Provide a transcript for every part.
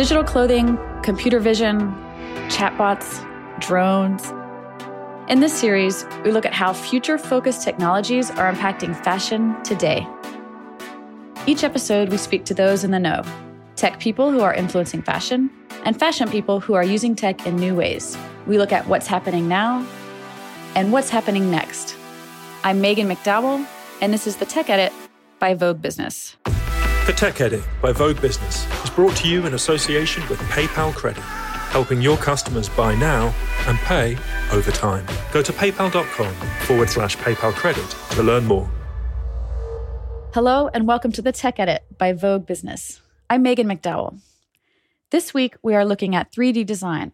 Digital clothing, computer vision, chatbots, drones. In this series, we look at how future focused technologies are impacting fashion today. Each episode, we speak to those in the know tech people who are influencing fashion, and fashion people who are using tech in new ways. We look at what's happening now and what's happening next. I'm Maghan McDowell, and this is the Tech Edit by Vogue Business. The Tech Edit by Vogue Business brought to you in association with PayPal Credit, helping your customers buy now and pay over time. Go to paypal.com forward slash PayPal Credit to learn more. Hello, and welcome to the Tech Edit by Vogue Business. I'm Maghan McDowell. This week, we are looking at 3D design.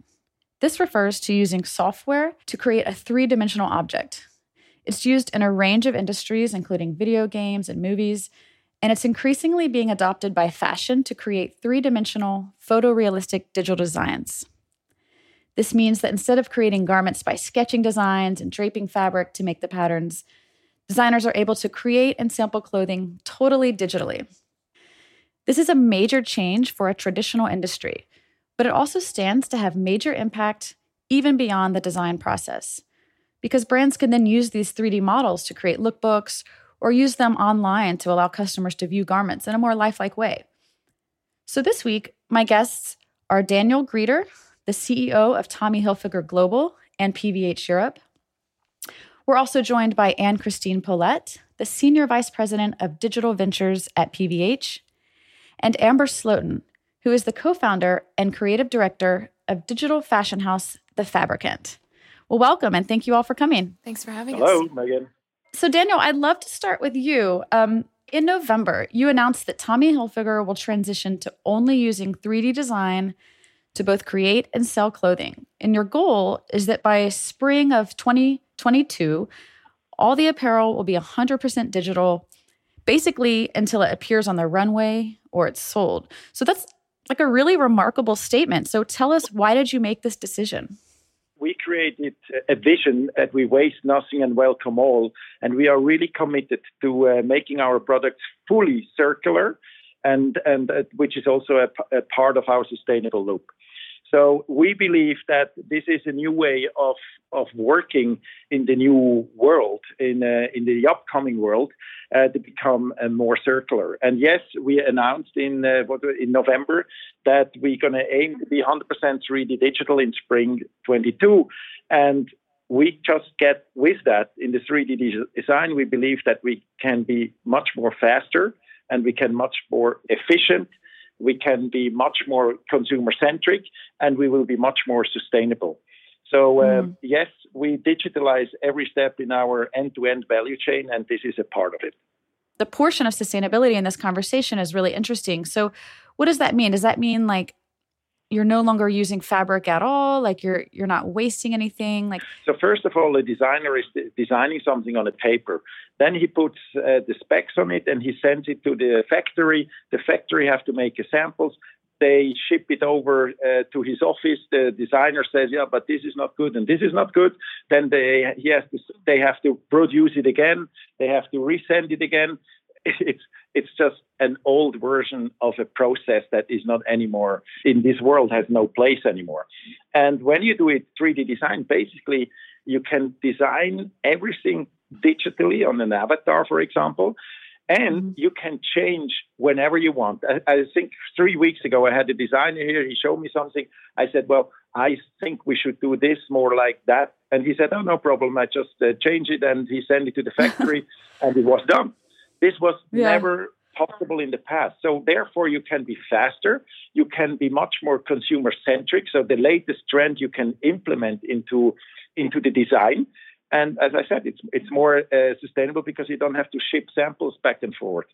This refers to using software to create a three dimensional object. It's used in a range of industries, including video games and movies, and it's increasingly being adopted by fashion to create three dimensional, photorealistic digital designs. This means that instead of creating garments by sketching designs and draping fabric to make the patterns, designers are able to create and sample clothing totally digitally. This is a major change for a traditional industry, but it also stands to have major impact even beyond the design process. Because brands can then use these 3D models to create lookbooks or use them online to allow customers to view garments in a more lifelike way. So this week, my guests are Daniel Grieder, the CEO of Tommy Hilfiger Global and PVH Europe. We're also joined by Anne Christine Pollette, the Senior Vice President of Digital Ventures at PVH, and Amber Slooten, who is the co founder and creative director of digital fashion house The Fabricant. Well, welcome and thank you all for coming. Thanks for having Hello, us. Hello, Maghan. So, Daniel, I'd love to start with you. Um, in November, you announced that Tommy Hilfiger will transition to only using 3D design to both create and sell clothing. And your goal is that by spring of 2022, all the apparel will be 100% digital, basically until it appears on the runway or it's sold. So that's like a really remarkable statement. So tell us, why did you make this decision? We created a vision that we waste nothing and welcome all. And we are really committed to uh, making our products fully circular, and, and uh, which is also a, a part of our sustainable loop. So we believe that this is a new way of, of working in the new world, in, uh, in the upcoming world, uh, to become uh, more circular. And yes, we announced in uh, in November that we're going to aim to be 100% 3D digital in spring 22, and we just get with that in the 3D design. We believe that we can be much more faster and we can much more efficient we can be much more consumer centric, and we will be much more sustainable. So, uh, mm. yes, we digitalize every step in our end to end value chain, and this is a part of it. The portion of sustainability in this conversation is really interesting. So, what does that mean? Does that mean like you're no longer using fabric at all like you're you're not wasting anything like so first of all the designer is designing something on a paper. Then he puts uh, the specs on it and he sends it to the factory. The factory have to make samples. They ship it over uh, to his office. The designer says yeah but this is not good and this is not good. Then they to they have to produce it again. They have to resend it again. It's it's just an old version of a process that is not anymore in this world has no place anymore and when you do it 3d design basically you can design everything digitally on an avatar for example and mm-hmm. you can change whenever you want. I, I, think three weeks ago I had a designer here. He showed me something. I said, "Well, I think we should do this more like that." And he said, "Oh, no problem. I just uh, change it." And he sent it to the factory, and it was done. This was yeah. never possible in the past. So therefore, you can be faster. You can be much more consumer centric. So the latest trend you can implement into into the design. And as I said, it's it's more uh, sustainable because you don't have to ship samples back and forth.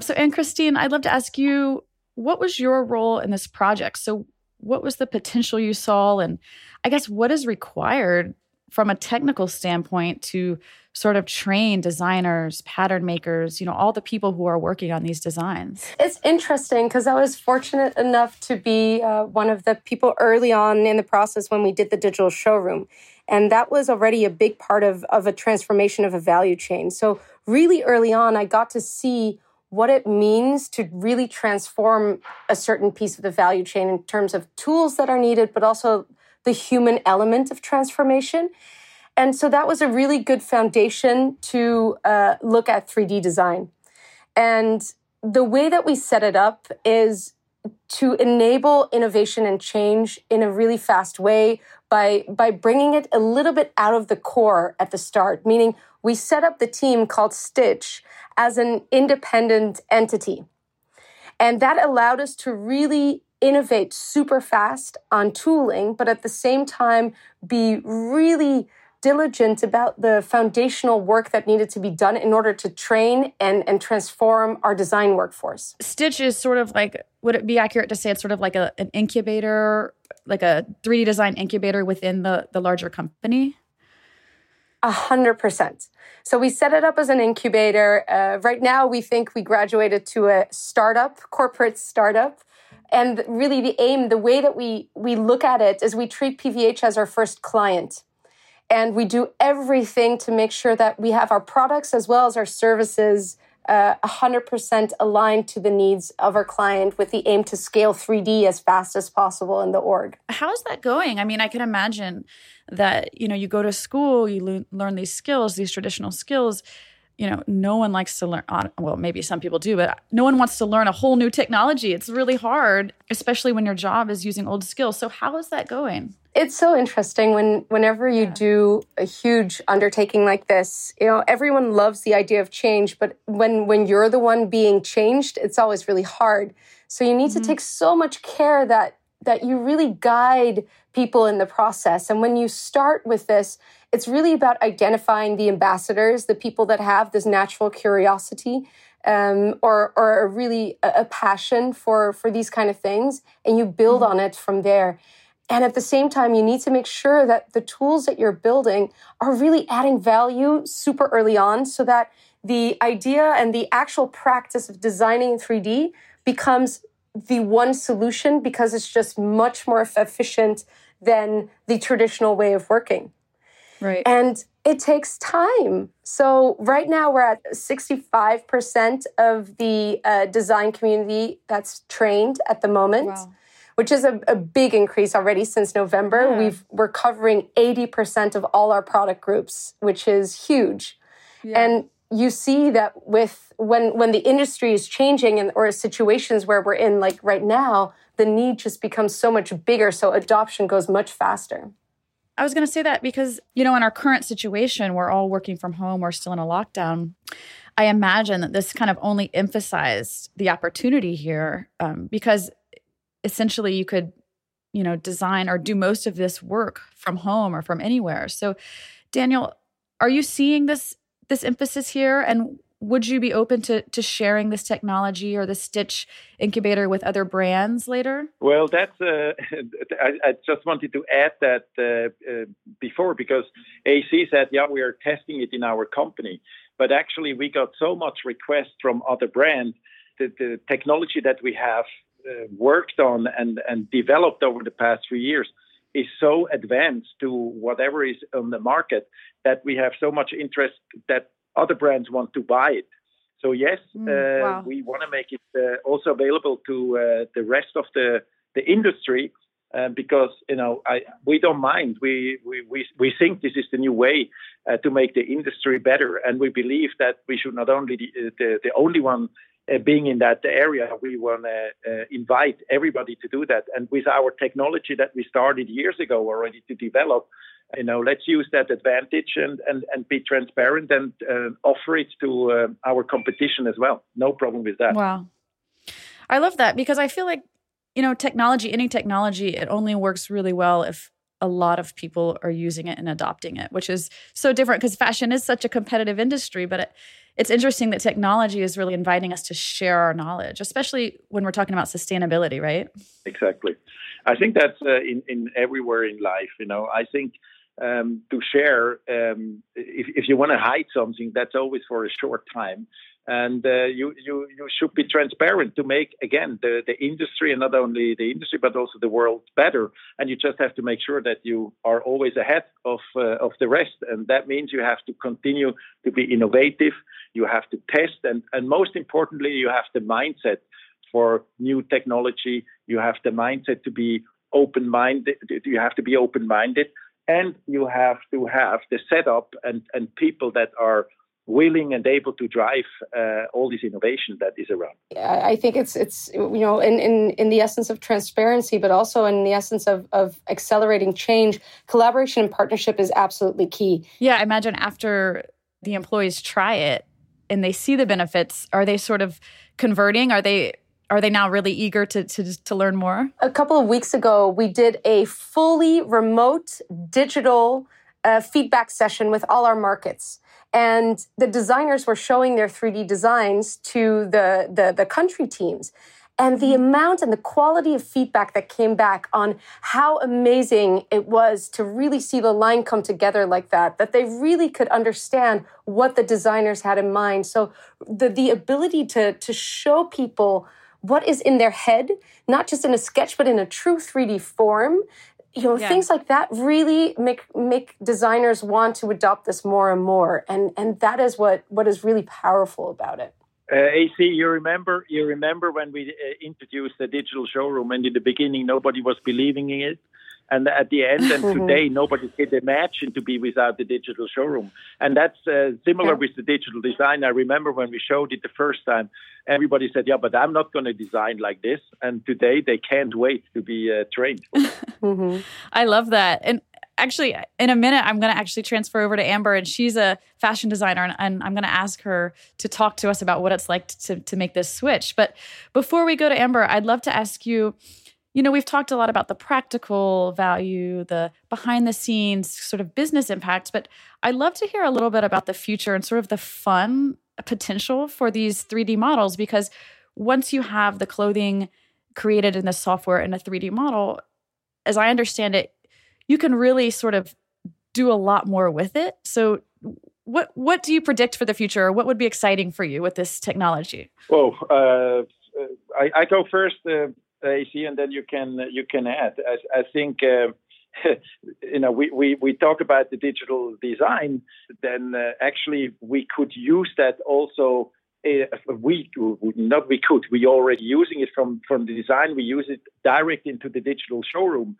So, Anne Christine, I'd love to ask you, what was your role in this project? So, what was the potential you saw, and I guess what is required from a technical standpoint to sort of train designers, pattern makers, you know, all the people who are working on these designs? It's interesting because I was fortunate enough to be uh, one of the people early on in the process when we did the digital showroom. And that was already a big part of, of a transformation of a value chain. So, really early on, I got to see what it means to really transform a certain piece of the value chain in terms of tools that are needed, but also the human element of transformation. And so that was a really good foundation to uh, look at 3D design. And the way that we set it up is to enable innovation and change in a really fast way by, by bringing it a little bit out of the core at the start, meaning we set up the team called Stitch as an independent entity. And that allowed us to really innovate super fast on tooling, but at the same time be really diligent about the foundational work that needed to be done in order to train and, and transform our design workforce. Stitch is sort of like, would it be accurate to say it's sort of like a, an incubator, like a 3D design incubator within the, the larger company? A hundred percent. So we set it up as an incubator. Uh, right now, we think we graduated to a startup, corporate startup. And really, the aim, the way that we we look at it, is we treat PVH as our first client and we do everything to make sure that we have our products as well as our services uh, 100% aligned to the needs of our client with the aim to scale 3D as fast as possible in the org. How's that going? I mean, I can imagine that, you know, you go to school, you le- learn these skills, these traditional skills. You know, no one likes to learn. Well, maybe some people do, but no one wants to learn a whole new technology. It's really hard, especially when your job is using old skills. So, how is that going? It's so interesting when whenever you yeah. do a huge undertaking like this, you know, everyone loves the idea of change, but when when you're the one being changed, it's always really hard. So you need mm-hmm. to take so much care that that you really guide people in the process. And when you start with this, it's really about identifying the ambassadors, the people that have this natural curiosity um, or or a really a, passion for for these kind of things, and you build mm-hmm. on it from there. And at the same time, you need to make sure that the tools that you're building are really adding value super early on so that the idea and the actual practice of designing in 3D becomes the one solution because it's just much more efficient than the traditional way of working. Right. And it takes time. So right now we're at 65% of the uh, design community that's trained at the moment. Wow which is a, a big increase already since November. Yeah. We've we're covering 80% of all our product groups, which is huge. Yeah. And you see that with when when the industry is changing and or situations where we're in like right now, the need just becomes so much bigger, so adoption goes much faster. I was going to say that because, you know, in our current situation, we're all working from home, we're still in a lockdown. I imagine that this kind of only emphasized the opportunity here um, because essentially you could you know design or do most of this work from home or from anywhere so daniel are you seeing this this emphasis here and would you be open to, to sharing this technology or the stitch incubator with other brands later? Well that's uh, I, I, just wanted to add that uh, uh, before because ac said yeah we are testing it in our company. But actually we got so much requests from other brands that the technology that we have uh, worked on and, and developed over the past three years is so advanced to whatever is on the market that we have so much interest that other brands want to buy it. So yes, mm, uh, wow. we want to make it uh, also available to uh, the rest of the the industry uh, because you know I, we don't mind. We, we we we think this is the new way uh, to make the industry better, and we believe that we should not only the the, the only one uh, being in that area, we want to uh, invite everybody to do that. And with our technology that we started years ago already to develop, you know, let's use that advantage and, and, and be transparent and uh, offer it to uh, our competition as well. No problem with that. Wow. I love that because I feel like, you know, technology, any technology, it only works really well if a lot of people are using it and adopting it, which is so different because fashion is such a competitive industry. But it, it's interesting that technology is really inviting us to share our knowledge, especially when we're talking about sustainability, right? Exactly. I think that's uh, in, in everywhere in life. You know, I think um, to share, um, if, if you want to hide something, that's always for a short time. And uh, you, you you should be transparent to make again the, the industry and not only the industry but also the world better. And you just have to make sure that you are always ahead of uh, of the rest. And that means you have to continue to be innovative. You have to test. And and most importantly you have the mindset for new technology. You have the mindset to be open minded you have to be open minded and you have to have the setup and and people that are willing and able to drive uh, all this innovation that is around. I think it's it's you know in, in in the essence of transparency, but also in the essence of of accelerating change. Collaboration and partnership is absolutely key. Yeah, I imagine after the employees try it and they see the benefits, are they sort of converting? Are they are they now really eager to, to, to learn more? A couple of weeks ago, we did a fully remote digital uh, feedback session with all our markets and the designers were showing their 3D designs to the, the, the country teams. And the mm-hmm. amount and the quality of feedback that came back on how amazing it was to really see the line come together like that, that they really could understand what the designers had in mind. So the, the ability to, to show people what is in their head, not just in a sketch, but in a true 3D form, you know yeah. things like that really make make designers want to adopt this more and more. And and that is what what is really powerful about it. Uh, AC, you remember you remember when we uh, introduced the digital showroom, and in the beginning nobody was believing in it, and at the end and today nobody can imagine to be without the digital showroom. And that's uh, similar yeah. with the digital design. I remember when we showed it the first time everybody said yeah but i'm not going to design like this. And today they can't wait to be uh, trained. Mm-hmm. i love that. And actually in a minute i'm going to actually transfer over to amber and she's a fashion designer and, and i'm going to ask her to talk to us about what it's like to, to make this switch. But before we go to amber i'd love to ask you you know, we've talked a lot about the practical value, the behind the scenes sort of business impacts, but I'd love to hear a little bit about the future and sort of the fun potential for these 3D models because once you have the clothing created in the software in a 3D model, as I understand it, you can really sort of do a lot more with it. So what what do you predict for the future or what would be exciting for you with this technology? Well, uh, I, I, go first. Uh, AC, and then you can you can add. I, I think. Uh, you know, we, we, we talk about the digital design, then uh, actually we could use that also. Uh, we not we could we already using it from from the design. We use it direct into the digital showroom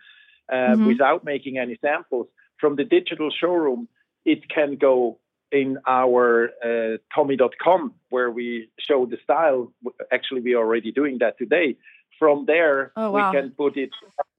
uh, mm-hmm. without making any samples. From the digital showroom, it can go in our uh, Tommy.com where we show the style. Actually, we are already doing that today. From there, oh, wow. we can put it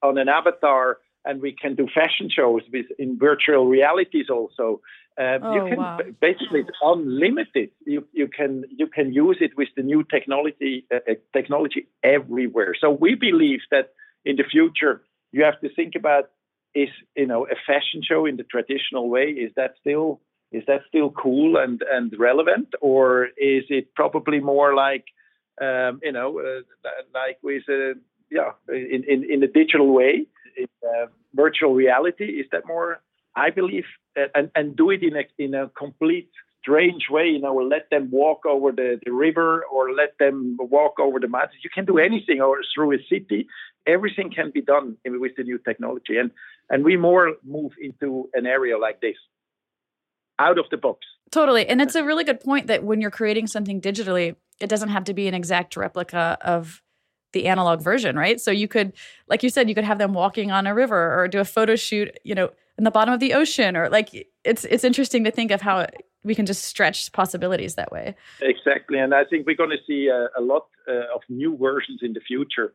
on an avatar and we can do fashion shows with in virtual realities also. Uh, oh, you can wow. basically it's unlimited. You you can you can use it with the new technology uh, uh, technology everywhere. So we believe that in the future you have to think about is you know a fashion show in the traditional way is that still is that still cool and and relevant or is it probably more like um, you know, uh, like with, uh, yeah, in, in, in a digital way, in uh, virtual reality. Is that more? I believe, and, and do it in a, in a complete strange way, you know, let them walk over the, the river or let them walk over the mountains. You can do anything or through a city. Everything can be done with the new technology. And, and we more move into an area like this out of the box. Totally. And it's a really good point that when you're creating something digitally, it doesn't have to be an exact replica of the analog version, right? So you could, like you said, you could have them walking on a river or do a photo shoot, you know, in the bottom of the ocean, or like it's it's interesting to think of how we can just stretch possibilities that way. Exactly, and I think we're going to see a, a lot uh, of new versions in the future,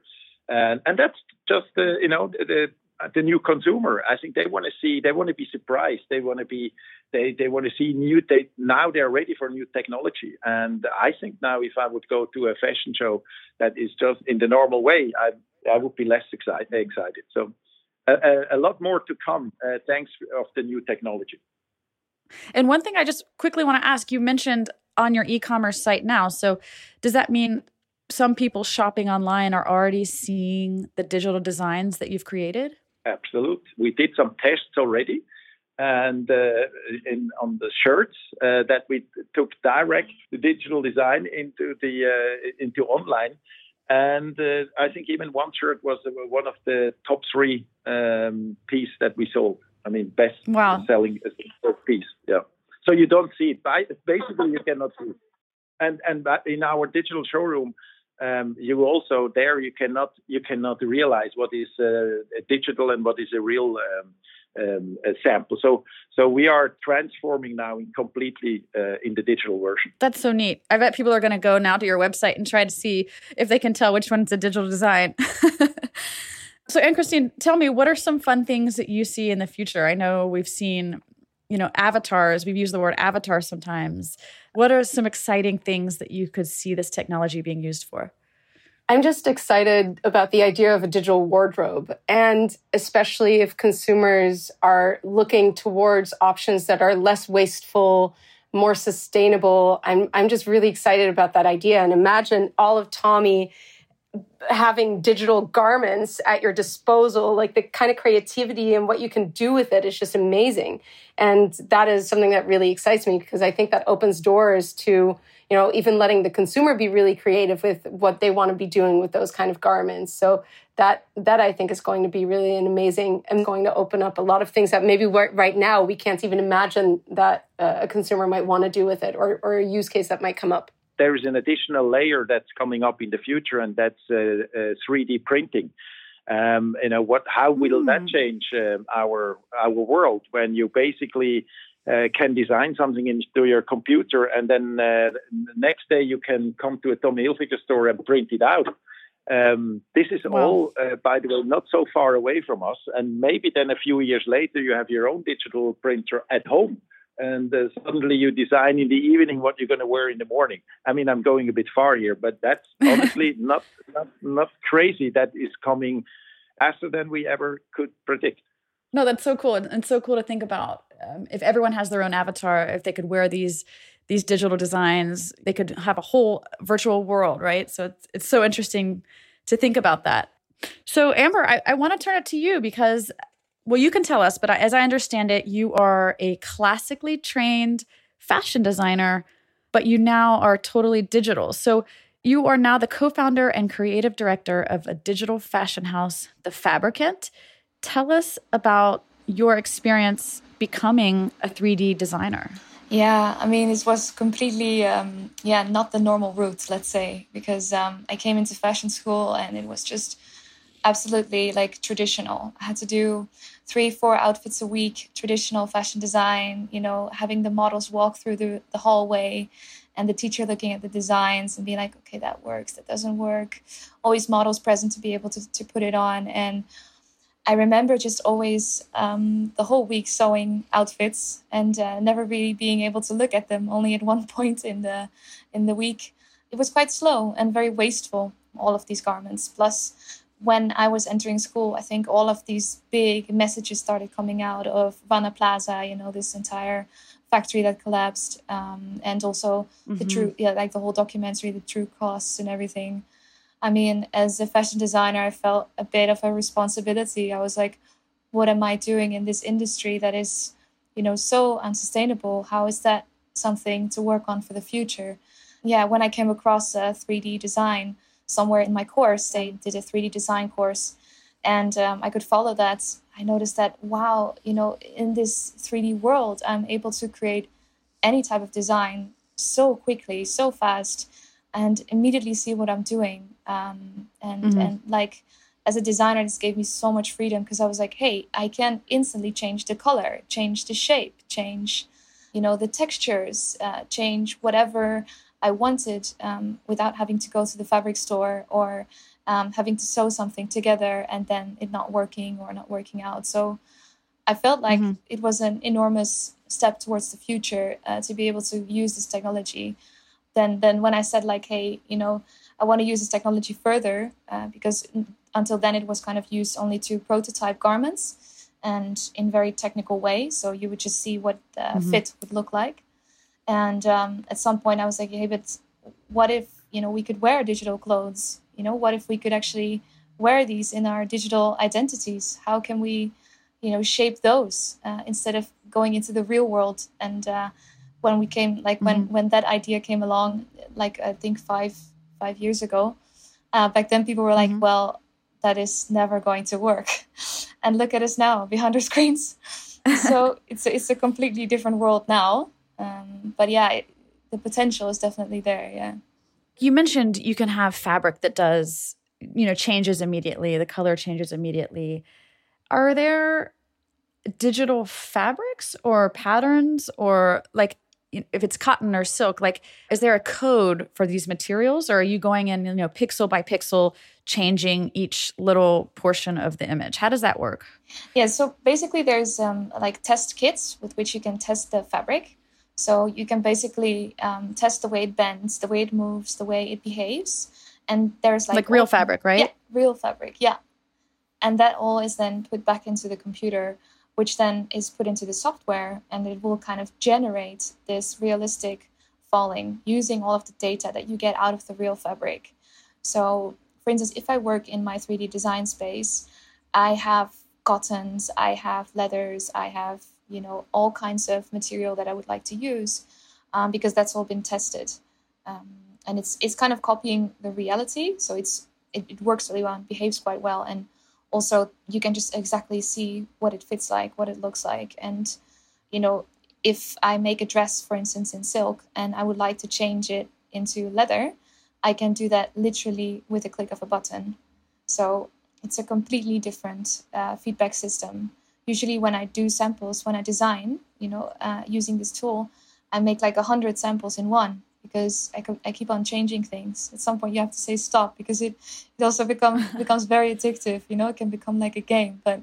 and and that's just uh, you know the, the new consumer. I think they want to see, they want to be surprised. They want to be, they, they want to see new. They now they're ready for new technology. And I think now, if I would go to a fashion show that is just in the normal way, I I would be less excited. excited. So a, a, a lot more to come, uh, thanks of the new technology. And one thing I just quickly want to ask: you mentioned on your e-commerce site now. So does that mean some people shopping online are already seeing the digital designs that you've created? Absolutely. We did some tests already. and uh, in, on the shirts uh, that we took direct the digital design into the uh, into online. And uh, I think even one shirt was one of the top three um, piece that we sold. I mean, best wow. selling piece. Yeah. So you don't see it. Basically, you cannot see it. And and in our digital showroom, um, you also there you cannot you cannot realize what is uh, digital and what is a real um, um, a sample. So so we are transforming now in completely uh, in the digital version. That's so neat. I bet people are going to go now to your website and try to see if they can tell which one's a digital design. so Anne Christine, tell me what are some fun things that you see in the future? I know we've seen you know avatars. We've used the word avatar sometimes. What are some exciting things that you could see this technology being used for? I'm just excited about the idea of a digital wardrobe, and especially if consumers are looking towards options that are less wasteful, more sustainable. I'm, I'm just really excited about that idea. And imagine all of Tommy having digital garments at your disposal, like the kind of creativity and what you can do with it is just amazing. And that is something that really excites me because I think that opens doors to, you know, even letting the consumer be really creative with what they want to be doing with those kind of garments. So that that I think is going to be really an amazing and going to open up a lot of things that maybe right now we can't even imagine that uh, a consumer might want to do with it or, or a use case that might come up there is an additional layer that's coming up in the future, and that's uh, uh, 3D printing. Um, you know what? How will mm. that hmm. change uh, our our world when you basically uh, can design something into your computer, and then uh, the next day you can come to a Tommy Hilfiger store and print it out. Um, this is wow. all, uh, by the way, not so far away from us. And maybe then a few years later, you have your own digital printer at home and uh, suddenly you design in the evening what you're going to wear in the morning. I mean, I'm going a bit far here, but that's honestly not, not not crazy. That is coming faster than we ever could predict. No, that's so cool, and so cool to think about. Um, if everyone has their own avatar, if they could wear these these digital designs, they could have a whole virtual world, right? So it's it's so interesting to think about that. So Amber, I, I want to turn it to you because well, you can tell us, but as I understand it, you are a classically trained fashion designer, but you now are totally digital. So you are now the co founder and creative director of a digital fashion house, The Fabricant. Tell us about your experience becoming a 3D designer. Yeah, I mean, it was completely, um, yeah, not the normal route, let's say, because um, I came into fashion school and it was just absolutely like traditional. I had to do three, four outfits a week, traditional fashion design, you know, having the models walk through the, the hallway and the teacher looking at the designs and being like, okay, that works, that doesn't work. Always models present to be able to, to put it on. And I remember just always um, the whole week sewing outfits and uh, never really being able to look at them. Only at one point in the in the week, it was quite slow and very wasteful. All of these garments, plus when I was entering school, I think all of these big messages started coming out of Rana Plaza, you know, this entire factory that collapsed, um, and also mm-hmm. the true, yeah, like the whole documentary, the true costs and everything. I mean, as a fashion designer, I felt a bit of a responsibility. I was like, what am I doing in this industry that is, you know, so unsustainable? How is that something to work on for the future? Yeah, when I came across a 3D design, somewhere in my course. They did a 3D design course, and um, I could follow that. I noticed that wow, you know, in this 3D world, I'm able to create any type of design so quickly, so fast, and immediately see what I'm doing. Um, and mm-hmm. and like as a designer, this gave me so much freedom because I was like, hey, I can instantly change the color, change the shape, change, you know, the textures, uh, change whatever I wanted um, without having to go to the fabric store or um, having to sew something together and then it not working or not working out. So I felt like mm-hmm. it was an enormous step towards the future uh, to be able to use this technology. Then, then when I said like, hey, you know, I want to use this technology further uh, because until then it was kind of used only to prototype garments and in very technical way. So you would just see what the mm-hmm. fit would look like. And um, at some point, I was like, hey, but what if you know we could wear digital clothes? You know, what if we could actually wear these in our digital identities? How can we you know shape those uh, instead of going into the real world and uh, when we came like when mm-hmm. when that idea came along like i think five five years ago uh, back then people were like mm-hmm. well that is never going to work and look at us now behind our screens so it's a, it's a completely different world now um, but yeah it, the potential is definitely there yeah. You mentioned you can have fabric that does you know changes immediately the color changes immediately. Are there digital fabrics or patterns or like if it's cotton or silk like is there a code for these materials or are you going in you know pixel by pixel changing each little portion of the image? How does that work? Yeah so basically there's um, like test kits with which you can test the fabric so you can basically um, test the way it bends the way it moves the way it behaves. And there's like like real fabric right? Yeah real fabric yeah. And that all is then put back into the computer which then is put into the software and it will kind of generate this realistic falling using all of the data that you get out of the real fabric. So, for instance, if I work in my 3D design space, I have cottons, I have leathers, I have you know all kinds of material that I would like to use um, because that's all been tested, um, and it's it's kind of copying the reality. So it's it, it works really well and behaves quite well, and also you can just exactly see what it fits like, what it looks like. And, you know, if I make a dress, for instance, in silk and I would like to change it into leather, I can do that literally with a click of a button. So it's a completely different uh, feedback system. Usually, when I do samples, when I design, you know, uh, using this tool, I make like a hundred samples in one because I, I keep on changing things. At some point, you have to say stop because it, it also become, becomes very addictive. You know, it can become like a game. But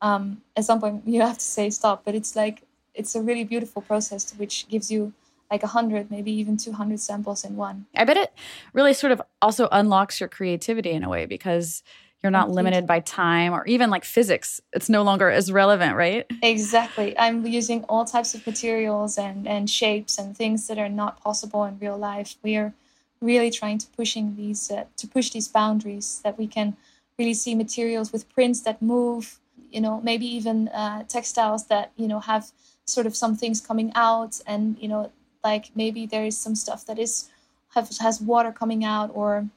um, at some point, you have to say stop. But it's like it's a really beautiful process which gives you like 100 maybe even 200 samples in one i bet it really sort of also unlocks your creativity in a way because you're not limited by time or even like physics. It's no longer as relevant right? Exactly. I'm using all types of materials and and shapes and things that are not possible in real life. We are really trying to pushing these uh, to push these boundaries that we can really see materials with prints that move you know maybe even uh, textiles that you know have sort of some things coming out and you know like maybe there is some stuff that is have, has water coming out or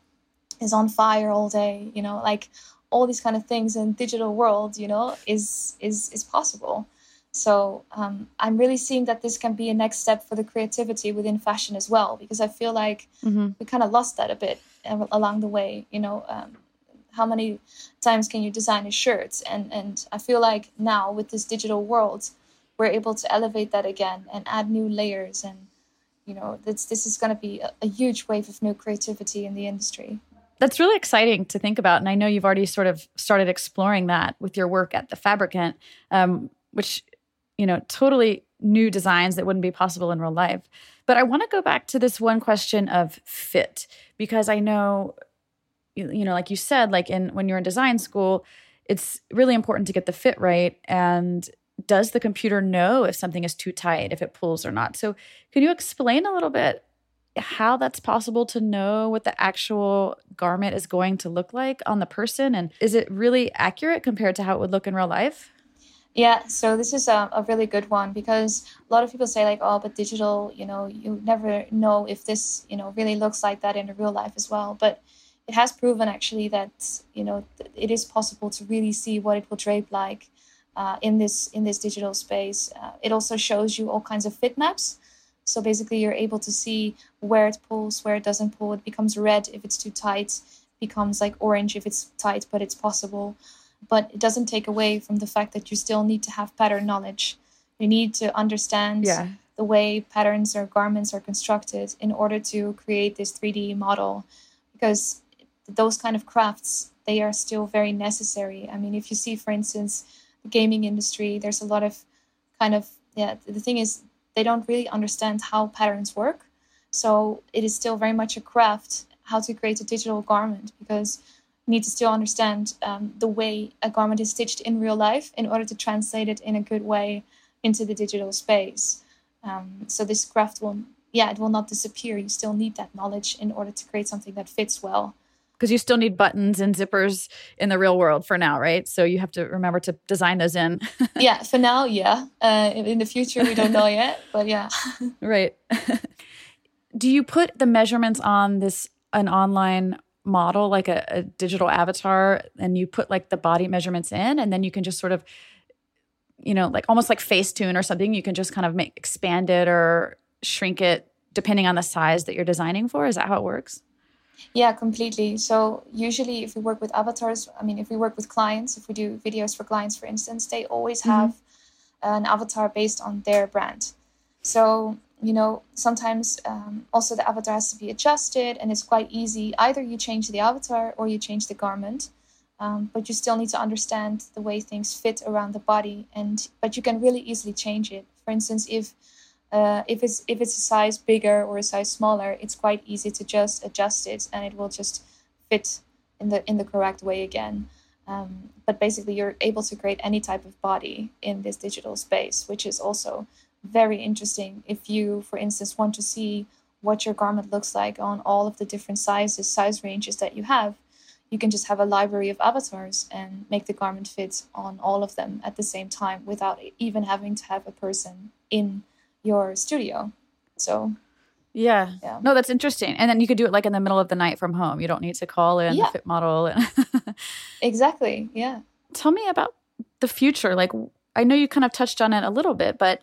is on fire all day you know like all these kind of things in digital world you know is is is possible. So um, i'm really seeing that this can be a next step for the creativity within fashion as well because i feel like mm-hmm. we kind of lost that a bit along the way you know um, how many times can you design a shirt and and i feel like now with this digital world we're able to elevate that again and add new layers and you know this this is going to be a, a huge wave of new creativity in the industry that's really exciting to think about. And I know you've already sort of started exploring that with your work at the Fabricant, um, which, you know, totally new designs that wouldn't be possible in real life. But I want to go back to this one question of fit, because I know, you, you know, like you said, like in when you're in design school, it's really important to get the fit right. And does the computer know if something is too tight, if it pulls or not? So, can you explain a little bit how that's possible to know what the actual garment is going to look like on the person and is it really accurate compared to how it would look in real life? Yeah so this is a, a really good one because a lot of people say like oh but digital you know you never know if this you know really looks like that in real life as well. But it has proven actually that you know it is possible to really see what it will drape like uh, in this in this digital space. Uh, it also shows you all kinds of fit maps so basically, you're able to see where it pulls, where it doesn't pull. It becomes red if it's too tight, becomes like orange if it's tight, but it's possible. But it doesn't take away from the fact that you still need to have pattern knowledge. You need to understand yeah. the way patterns or garments are constructed in order to create this 3D model, because those kind of crafts they are still very necessary. I mean, if you see, for instance, the gaming industry, there's a lot of kind of yeah. The thing is, they don't really understand how patterns work. So it is still very much a craft how to create a digital garment because you need to still understand um, the way a garment is stitched in real life in order to translate it in a good way into the digital space. Um, so this craft will, yeah, it will not disappear. You still need that knowledge in order to create something that fits well. Because you still need buttons and zippers in the real world for now, right? So you have to remember to design those in. yeah, for now, yeah. Uh, in the future, we don't know yet, but yeah. right. Do you put the measurements on this an online model, like a, a digital avatar, and you put like the body measurements in, and then you can just sort of you know, like almost like Facetune or something, you can just kind of make expand it or shrink it depending on the size that you're designing for. Is that how it works? Yeah, completely. So usually if we work with avatars, I mean, if we work with clients, if we do videos for clients, for instance, they always mm-hmm. have mm-hmm. an avatar based on their brand. So, you know, sometimes um, also the avatar has to be adjusted and it's quite easy. Either you change the avatar or you change the garment. Um, but you still need to understand the way things fit around the body and but you can really easily change it for instance if uh, if it's if it's a size bigger or a size smaller it's quite easy to just adjust it and it will just fit in the in the correct way again. Um, but basically you're able to create any type of body in this digital space which is also very interesting. If you for instance want to see what your garment looks like on all of the different sizes size ranges that you have you can just have a library of avatars and make the garment fit on all of them at the same time without even having to have a person in your studio. So, yeah. yeah. No, that's interesting. And then you could do it like in the middle of the night from home. You don't need to call in yeah. the fit model. exactly. Yeah. Tell me about the future. Like, I know you kind of touched on it a little bit, but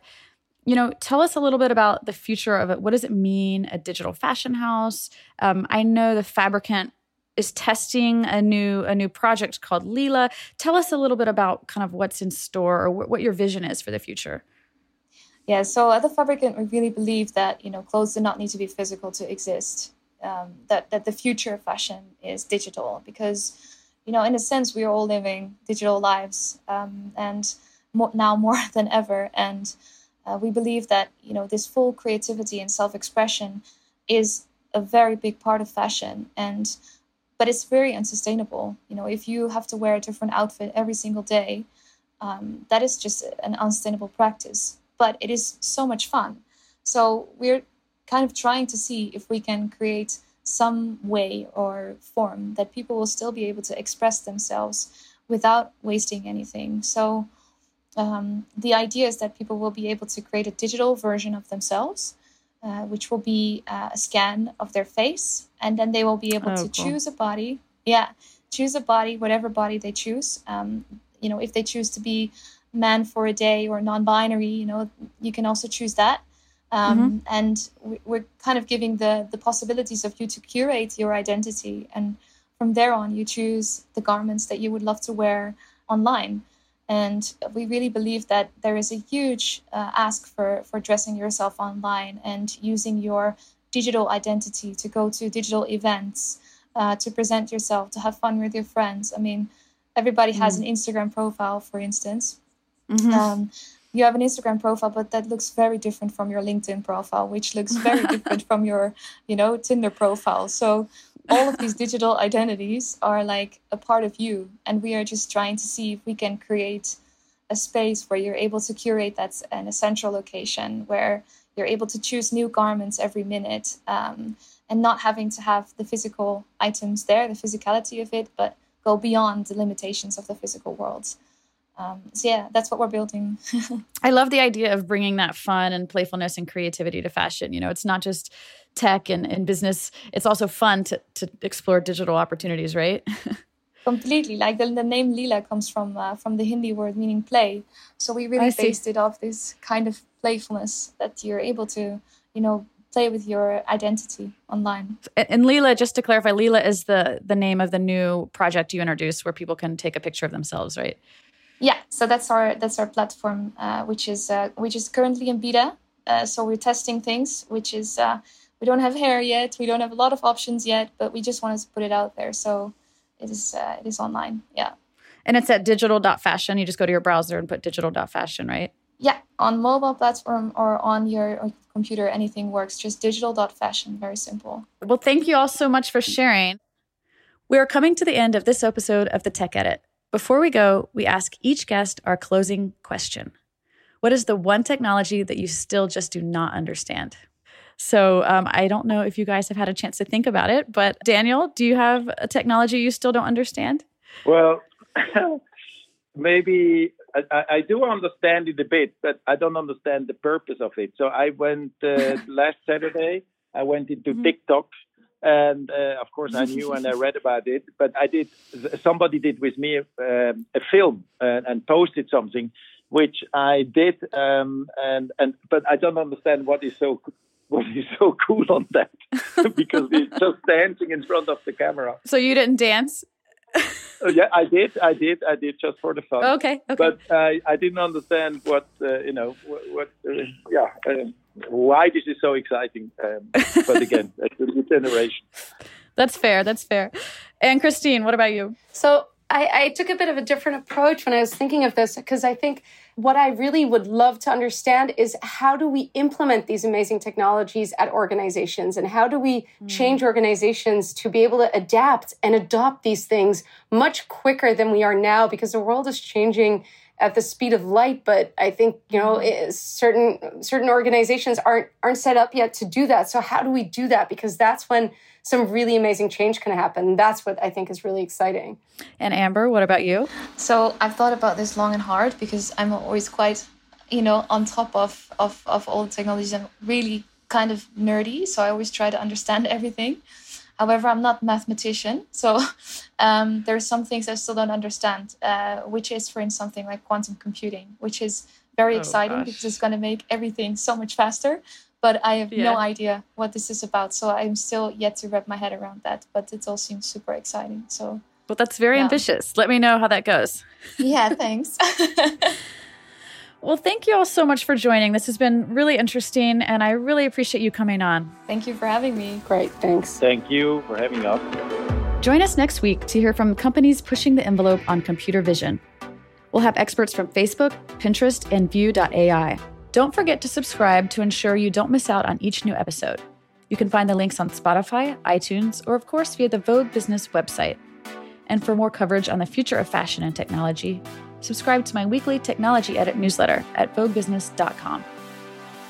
you know, tell us a little bit about the future of it. What does it mean, a digital fashion house? Um, I know the Fabricant is testing a new a new project called Leela. Tell us a little bit about kind of what's in store or what your vision is for the future. Yeah, so at the Fabricant, we really believe that you know clothes do not need to be physical to exist. Um, that that the future of fashion is digital because you know in a sense we are all living digital lives um, and more, now more than ever and uh, we believe that you know this full creativity and self-expression is a very big part of fashion and but it's very unsustainable. You know, if you have to wear a different outfit every single day, um, that is just an unsustainable practice. But it is so much fun. So we're kind of trying to see if we can create some way or form that people will still be able to express themselves without wasting anything. So um, the idea is that people will be able to create a digital version of themselves uh, which will be uh, a scan of their face, and then they will be able oh, to cool. choose a body. Yeah, choose a body, whatever body they choose. Um, you know, if they choose to be man for a day or non-binary, you know, you can also choose that. Um, mm-hmm. And we're kind of giving the the possibilities of you to curate your identity, and from there on, you choose the garments that you would love to wear online. And we really believe that there is a huge uh, ask for, for dressing yourself online and using your digital identity to go to digital events, uh, to present yourself, to have fun with your friends. I mean, everybody has mm. an Instagram profile, for instance. Mm-hmm. Um, you have an Instagram profile, but that looks very different from your LinkedIn profile, which looks very different from your, you know, Tinder profile. So all of these digital identities are like a part of you and we are just trying to see if we can create a space where you're able to curate that's an essential location where you're able to choose new garments every minute um, and not having to have the physical items there the physicality of it but go beyond the limitations of the physical world um, so yeah that's what we're building i love the idea of bringing that fun and playfulness and creativity to fashion you know it's not just tech and, and business, it's also fun to, to explore digital opportunities, right? Completely. Like the, the name Leela comes from uh, from the Hindi word meaning play. So we really based it off this kind of playfulness that you're able to, you know, play with your identity online. And Leela, just to clarify, Leela is the the name of the new project you introduced, where people can take a picture of themselves, right? Yeah. So that's our that's our platform, uh, which is uh, which is currently in beta. Uh, so we're testing things, which is uh, we don't have hair yet. We don't have a lot of options yet, but we just wanted to put it out there. So it is uh, it is online. Yeah. And it's at digital.fashion. You just go to your browser and put digital.fashion, right? Yeah, on mobile platform or on your computer, anything works. Just digital.fashion. Very simple. Well, thank you all so much for sharing. We are coming to the end of this episode of the Tech Edit. Before we go, we ask each guest our closing question. What is the one technology that you still just do not understand? So um, I don't know if you guys have had a chance to think about it, but Daniel, do you have a technology you still don't understand? Well, maybe I, I, do understand it a bit, but I don't understand the purpose of it. So I went uh, last Saturday. I went into mm-hmm. TikTok, and uh, of course I knew and I read about it. But I did. Somebody did with me um, a film uh, and posted something, which I did, um, and and but I don't understand what is so what is so cool on that because it's just dancing in front of the camera. So you didn't dance. Uh, yeah, I did. I did. I did just for the fun. Okay. Okay. But I, I didn't understand what uh, you know. What, what uh, yeah. Uh, why this is so exciting? Um, but again, it's a new generation. That's fair. That's fair. And Christine, what about you? So I, I took a bit of a different approach when I was thinking of this because I think what I really would love to understand is how do we implement these amazing technologies at organizations and how do we mm. change organizations to be able to adapt and adopt these things much quicker than we are now because the world is changing at the speed of light but i think you know hmm. certain certain organizations aren't aren't set up yet to do that so how do we do that because that's when some really amazing change can happen. That's what I think is really exciting. And Amber, what about you? So I've thought about this long and hard because I'm always quite, you know, on top of of of all the technologies. I'm really kind of nerdy, so I always try to understand everything. However, I'm not a mathematician, so um, there are some things I still don't understand, uh, which is, for instance, something like quantum computing, which is very oh, exciting gosh. because it's going to make everything so much faster but I have yeah. no idea what this is about. So I'm still yet to wrap my head around that, but it all seems super exciting. So, well, that's very yeah. ambitious. Let me know how that goes. Yeah, thanks. well, thank you all so much for joining. This has been really interesting, and I really appreciate you coming on. Thank you for having me. Great, thanks. Thank you for having us. Join us next week to hear from companies pushing the envelope on computer vision. We'll have experts from Facebook, Pinterest, and Vue.ai. Don't forget to subscribe to ensure you don't miss out on each new episode. You can find the links on Spotify, iTunes, or of course via the Vogue Business website. And for more coverage on the future of fashion and technology, subscribe to my weekly Technology Edit newsletter at VogueBusiness.com.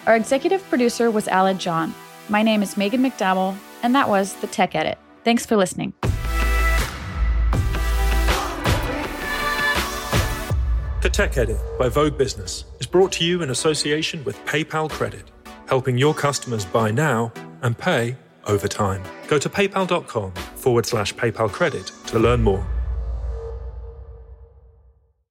Our executive producer was Aled John. My name is Maghan McDowell, and that was the Tech Edit. Thanks for listening. The Tech Edit by Vogue Business is brought to you in association with PayPal Credit, helping your customers buy now and pay over time. Go to paypal.com forward slash PayPal Credit to learn more.